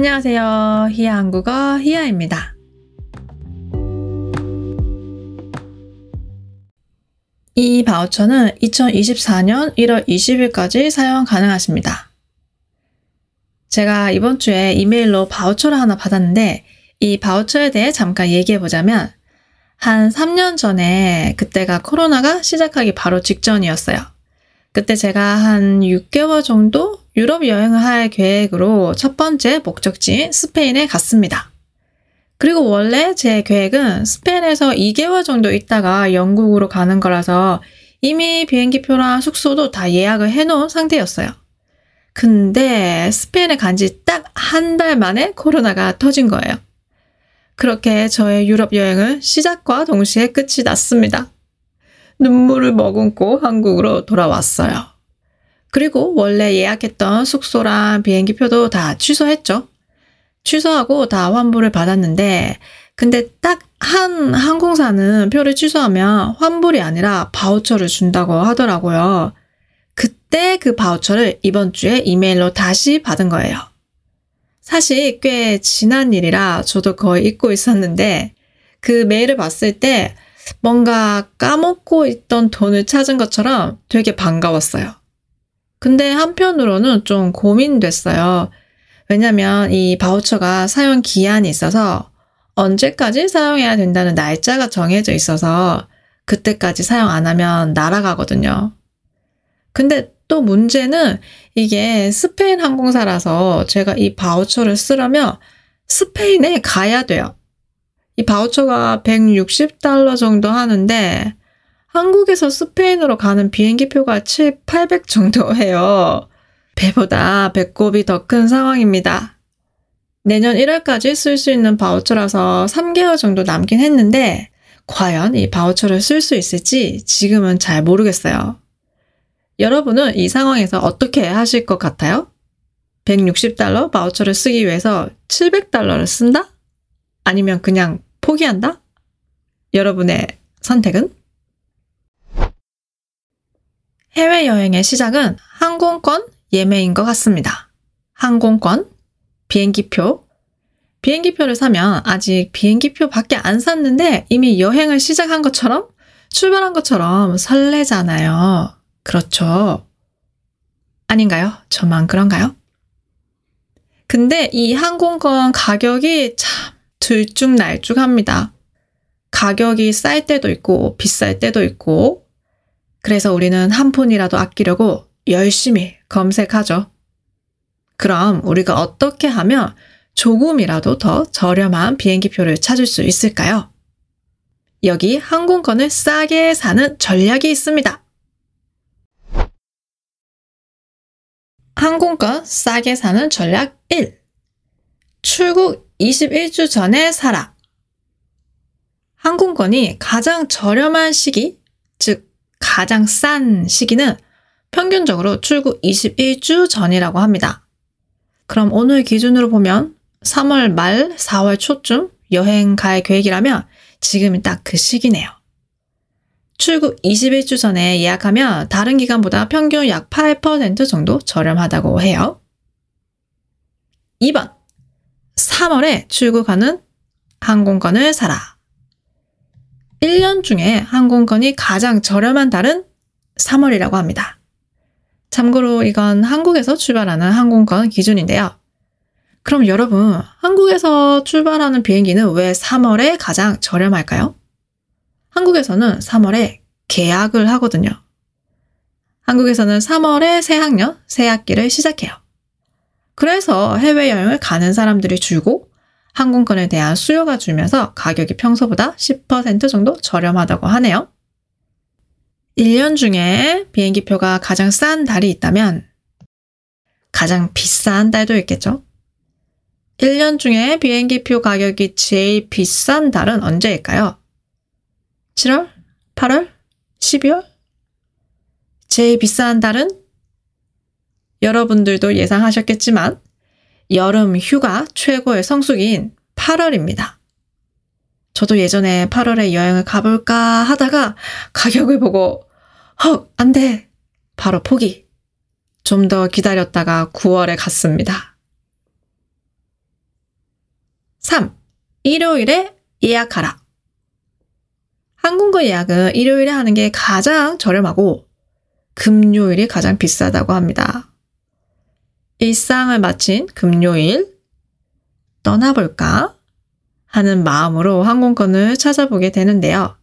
안녕하세요. 히야 한국어 히야입니다. 이 바우처는 2024년 1월 20일까지 사용 가능하십니다. 제가 이번 주에 이메일로 바우처를 하나 받았는데 이 바우처에 대해 잠깐 얘기해 보자면 한 3년 전에 그때가 코로나가 시작하기 바로 직전이었어요. 그때 제가 한 6개월 정도 유럽 여행을 할 계획으로 첫 번째 목적지인 스페인에 갔습니다. 그리고 원래 제 계획은 스페인에서 2개월 정도 있다가 영국으로 가는 거라서 이미 비행기표랑 숙소도 다 예약을 해놓은 상태였어요. 근데 스페인에 간 지 딱 한 달 만에 코로나가 터진 거예요. 그렇게 저의 유럽 여행은 시작과 동시에 끝이 났습니다. 눈물을 머금고 한국으로 돌아왔어요. 그리고 원래 예약했던 숙소랑 비행기 표도 다 취소했죠. 취소하고 다 환불을 받았는데, 근데 딱 한 항공사는 표를 취소하면 환불이 아니라 바우처를 준다고 하더라고요. 그때 그 바우처를 이번 주에 이메일로 다시 받은 거예요. 사실 꽤 지난 일이라 저도 거의 잊고 있었는데, 그 메일을 봤을 때 뭔가 까먹고 있던 돈을 찾은 것처럼 되게 반가웠어요. 근데 한편으로는 좀 고민됐어요. 왜냐면 이 바우처가 사용 기한이 있어서 언제까지 사용해야 된다는 날짜가 정해져 있어서 그때까지 사용 안 하면 날아가거든요. 근데 또 문제는 이게 스페인 항공사라서 제가 이 바우처를 쓰려면 스페인에 가야 돼요. 이 바우처가 160달러 정도 하는데 한국에서 스페인으로 가는 비행기 표가 7, 800 정도 해요. 배보다 배꼽이 더 큰 상황입니다. 내년 1월까지 쓸 수 있는 바우처라서 3개월 정도 남긴 했는데 과연 이 바우처를 쓸 수 있을지 지금은 잘 모르겠어요. 여러분은 이 상황에서 어떻게 하실 것 같아요? 160달러 바우처를 쓰기 위해서 700달러를 쓴다? 아니면 그냥 포기한다? 여러분의 선택은? 해외여행의 시작은 항공권 예매인 것 같습니다. 항공권, 비행기표. 비행기표를 사면 아직 비행기표 밖에 안 샀는데 이미 여행을 시작한 것처럼 출발한 것처럼 설레잖아요. 그렇죠. 아닌가요? 저만 그런가요? 근데 이 항공권 가격이 참 들쭉날쭉합니다. 가격이 쌀 때도 있고 비쌀 때도 있고 그래서 우리는 한 푼이라도 아끼려고 열심히 검색하죠. 그럼 우리가 어떻게 하면 조금이라도 더 저렴한 비행기표를 찾을 수 있을까요? 여기 항공권을 싸게 사는 전략이 있습니다. 항공권 싸게 사는 전략 1. 출국 21주 전에 사라. 항공권이 가장 저렴한 시기, 즉 가장 싼 시기는 평균적으로 출국 21주 전이라고 합니다. 그럼 오늘 기준으로 보면 3월 말 4월 초쯤 여행 갈 계획이라면 지금이 딱 그 시기네요. 출국 21주 전에 예약하면 다른 기간보다 평균 약 8% 정도 저렴하다고 해요. 2번. 3월에 출국하는 항공권을 사라. 1년 중에 항공권이 가장 저렴한 달은 3월이라고 합니다. 참고로 이건 한국에서 출발하는 항공권 기준인데요. 그럼 여러분, 한국에서 출발하는 비행기는 왜 3월에 가장 저렴할까요? 한국에서는 3월에 계약을 하거든요. 한국에서는 3월에 새 학년, 새 학기를 시작해요. 그래서 해외여행을 가는 사람들이 줄고 항공권에 대한 수요가 줄면서 가격이 평소보다 10% 정도 저렴하다고 하네요. 1년 중에 비행기표가 가장 싼 달이 있다면 가장 비싼 달도 있겠죠? 1년 중에 비행기표 가격이 제일 비싼 달은 언제일까요? 7월? 8월? 12월? 제일 비싼 달은 여러분들도 예상하셨겠지만 여름 휴가 최고의 성수기인 8월입니다. 저도 예전에 8월에 여행을 가볼까 하다가 가격을 보고 헉, 안 돼. 바로 포기. 좀 더 기다렸다가 9월에 갔습니다. 3. 일요일에 예약하라. 항공권 예약은 일요일에 하는 게 가장 저렴하고 금요일이 가장 비싸다고 합니다. 일상을 마친 금요일 떠나볼까 하는 마음으로 항공권을 찾아보게 되는데요.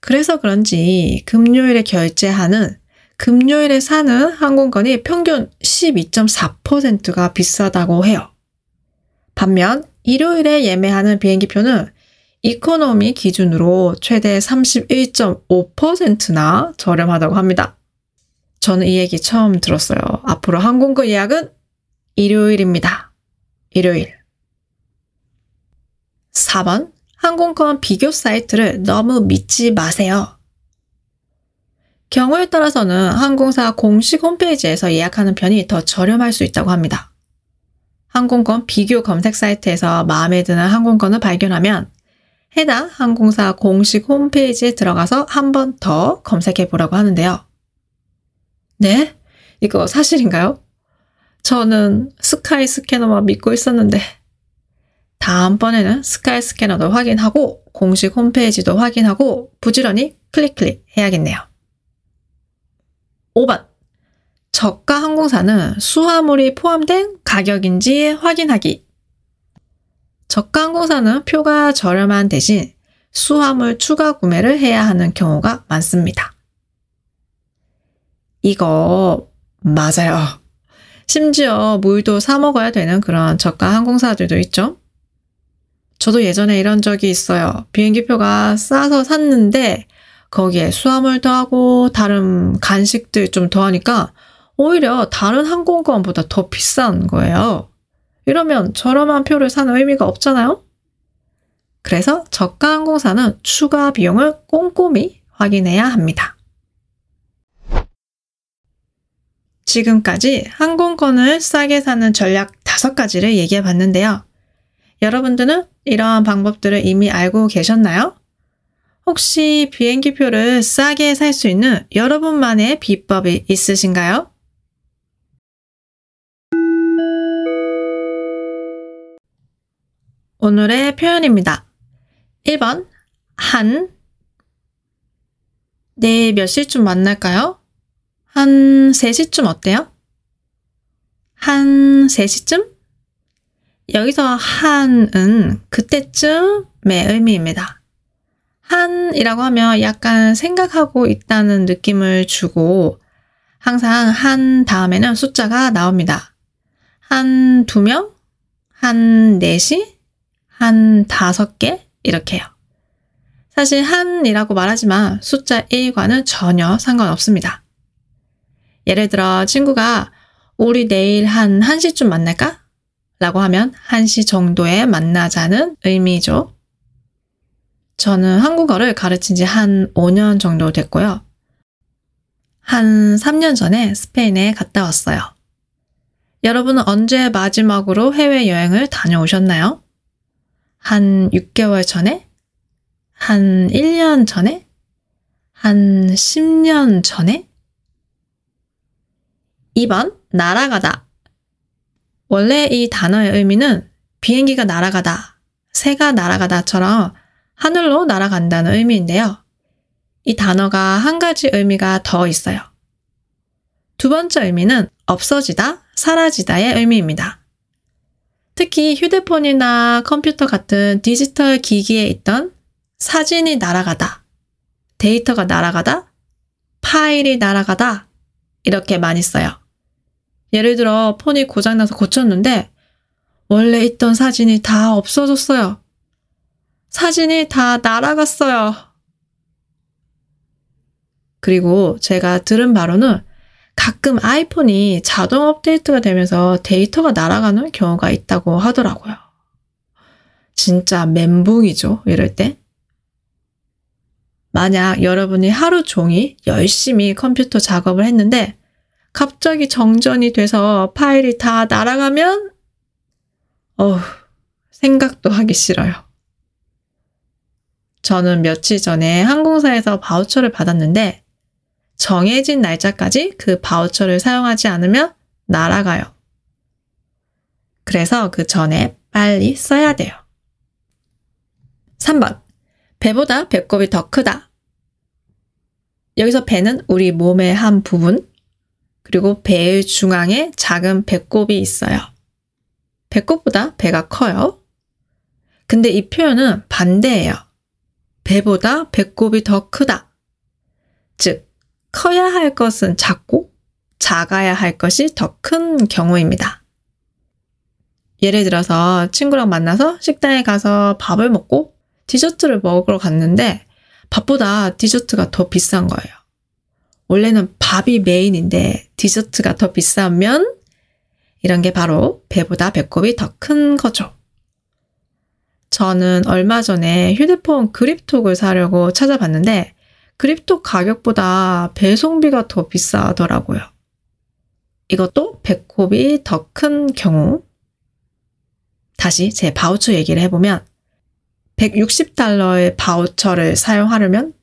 그래서 그런지 금요일에 결제하는 금요일에 사는 항공권이 평균 12.4%가 비싸다고 해요. 반면 일요일에 예매하는 비행기 표는 이코노미 기준으로 최대 31.5%나 저렴하다고 합니다. 저는 이 얘기 처음 들었어요. 앞으로 항공권 예약은 일요일입니다. 일요일. 4번. 항공권 비교 사이트를 너무 믿지 마세요. 경우에 따라서는 항공사 공식 홈페이지에서 예약하는 편이 더 저렴할 수 있다고 합니다. 항공권 비교 검색 사이트에서 마음에 드는 항공권을 발견하면 해당 항공사 공식 홈페이지에 들어가서 한 번 더 검색해 보라고 하는데요. 네? 이거 사실인가요? 저는 스카이 스캐너만 믿고 있었는데 다음번에는 스카이 스캐너도 확인하고 공식 홈페이지도 확인하고 부지런히 클릭 클릭 해야겠네요. 5번. 저가 항공사는 수화물이 포함된 가격인지 확인하기. 저가 항공사는 표가 저렴한 대신 수화물 추가 구매를 해야 하는 경우가 많습니다. 이거 맞아요. 심지어 물도 사 먹어야 되는 그런 저가 항공사들도 있죠. 저도 예전에 이런 적이 있어요. 비행기표가 싸서 샀는데 거기에 수화물 더하고 다른 간식들 좀 더하니까 오히려 다른 항공권보다 더 비싼 거예요. 이러면 저렴한 표를 사는 의미가 없잖아요? 그래서 저가 항공사는 추가 비용을 꼼꼼히 확인해야 합니다. 지금까지 항공권을 싸게 사는 전략 5가지를 얘기해 봤는데요. 여러분들은 이러한 방법들을 이미 알고 계셨나요? 혹시 비행기표를 싸게 살 수 있는 여러분만의 비법이 있으신가요? 오늘의 표현입니다. 1번, 한. 내일 몇 시쯤 만날까요? 한 3시쯤 어때요? 한 3시쯤? 여기서 한은 그때쯤의 의미입니다. 한이라고 하면 약간 생각하고 있다는 느낌을 주고 항상 한 다음에는 숫자가 나옵니다. 한 두 명, 한 넷이, 한 다섯 개 이렇게요. 사실 한이라고 말하지만 숫자 1과는 전혀 상관없습니다. 예를 들어 친구가 우리 내일 한 1시쯤 만날까? 라고 하면 1시 정도에 만나자는 의미죠. 저는 한국어를 가르친 지 한 5년 정도 됐고요. 한 3년 전에 스페인에 갔다 왔어요. 여러분은 언제 마지막으로 해외여행을 다녀오셨나요? 한 6개월 전에? 한 1년 전에? 한 10년 전에? 2번, 날아가다. 원래 이 단어의 의미는 비행기가 날아가다, 새가 날아가다처럼 하늘로 날아간다는 의미인데요. 이 단어가 한 가지 의미가 더 있어요. 두 번째 의미는 없어지다, 사라지다의 의미입니다. 특히 휴대폰이나 컴퓨터 같은 디지털 기기에 있던 사진이 날아가다, 데이터가 날아가다, 파일이 날아가다, 이렇게 많이 써요. 예를 들어 폰이 고장나서 고쳤는데 원래 있던 사진이 다 없어졌어요. 사진이 다 날아갔어요. 그리고 제가 들은 바로는 가끔 아이폰이 자동 업데이트가 되면서 데이터가 날아가는 경우가 있다고 하더라고요. 진짜 멘붕이죠, 이럴 때. 만약 여러분이 하루 종일 열심히 컴퓨터 작업을 했는데 갑자기 정전이 돼서 파일이 다 날아가면, 어우, 생각도 하기 싫어요. 저는 며칠 전에 항공사에서 바우처를 받았는데 정해진 날짜까지 그 바우처를 사용하지 않으면 날아가요. 그래서 그 전에 빨리 써야 돼요. 3번. 배보다 배꼽이 더 크다. 여기서 배는 우리 몸의 한 부분, 그리고 배의 중앙에 작은 배꼽이 있어요. 배꼽보다 배가 커요. 근데 이 표현은 반대예요. 배보다 배꼽이 더 크다. 즉, 커야 할 것은 작고 작아야 할 것이 더 큰 경우입니다. 예를 들어서 친구랑 만나서 식당에 가서 밥을 먹고 디저트를 먹으러 갔는데 밥보다 디저트가 더 비싼 거예요. 원래는 밥이 메인인데 디저트가 더 비싸면 이런 게 바로 배보다 배꼽이 더 큰 거죠. 저는 얼마 전에 휴대폰 그립톡을 사려고 찾아봤는데 그립톡 가격보다 배송비가 더 비싸더라고요. 이것도 배꼽이 더 큰 경우. 다시 제 바우처 얘기를 해보면 160달러의 바우처를 사용하려면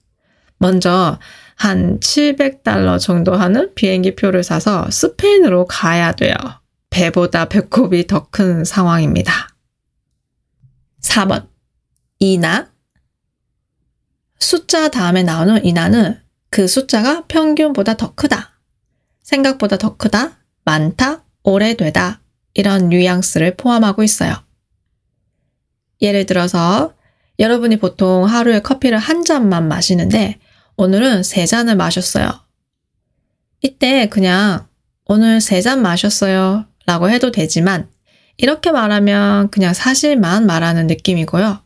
먼저 한 700달러 정도 하는 비행기 표를 사서 스페인으로 가야 돼요. 배보다 배꼽이 더 큰 상황입니다. 4번. 이나. 숫자 다음에 나오는 이나는 그 숫자가 평균보다 더 크다. 생각보다 더 크다. 많다. 오래되다. 이런 뉘앙스를 포함하고 있어요. 예를 들어서 여러분이 보통 하루에 커피를 한 잔만 마시는데 오늘은 세 잔을 마셨어요. 이때 그냥 오늘 세 잔 마셨어요 라고 해도 되지만 이렇게 말하면 그냥 사실만 말하는 느낌이고요.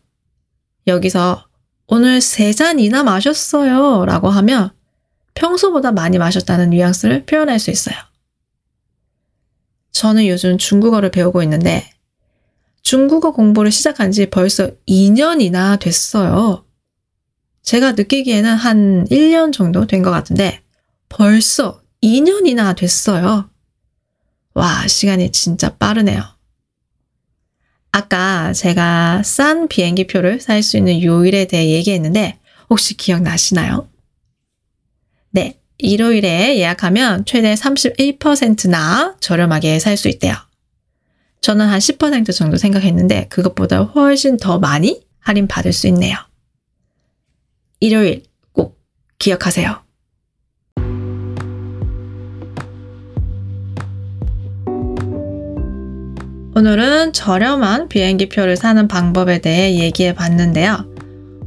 여기서 오늘 세 잔이나 마셨어요 라고 하면 평소보다 많이 마셨다는 뉘앙스를 표현할 수 있어요. 저는 요즘 중국어를 배우고 있는데 중국어 공부를 시작한 지 벌써 2년이나 됐어요. 제가 느끼기에는 한 1년 정도 된 것 같은데 벌써 2년이나 됐어요. 와, 시간이 진짜 빠르네요. 아까 제가 싼 비행기 표를 살 수 있는 요일에 대해 얘기했는데 혹시 기억나시나요? 네, 일요일에 예약하면 최대 31%나 저렴하게 살 수 있대요. 저는 한 10% 정도 생각했는데 그것보다 훨씬 더 많이 할인 받을 수 있네요. 일요일 꼭 기억하세요. 오늘은 저렴한 비행기 표를 사는 방법에 대해 얘기해 봤는데요.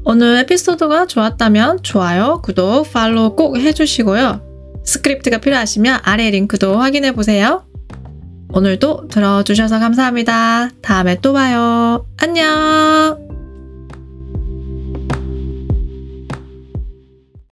오늘 에피소드가 좋았다면 좋아요, 구독, 팔로우 꼭 해주시고요. 스크립트가 필요하시면 아래 링크도 확인해 보세요. 오늘도 들어주셔서 감사합니다. 다음에 또 봐요. 안녕!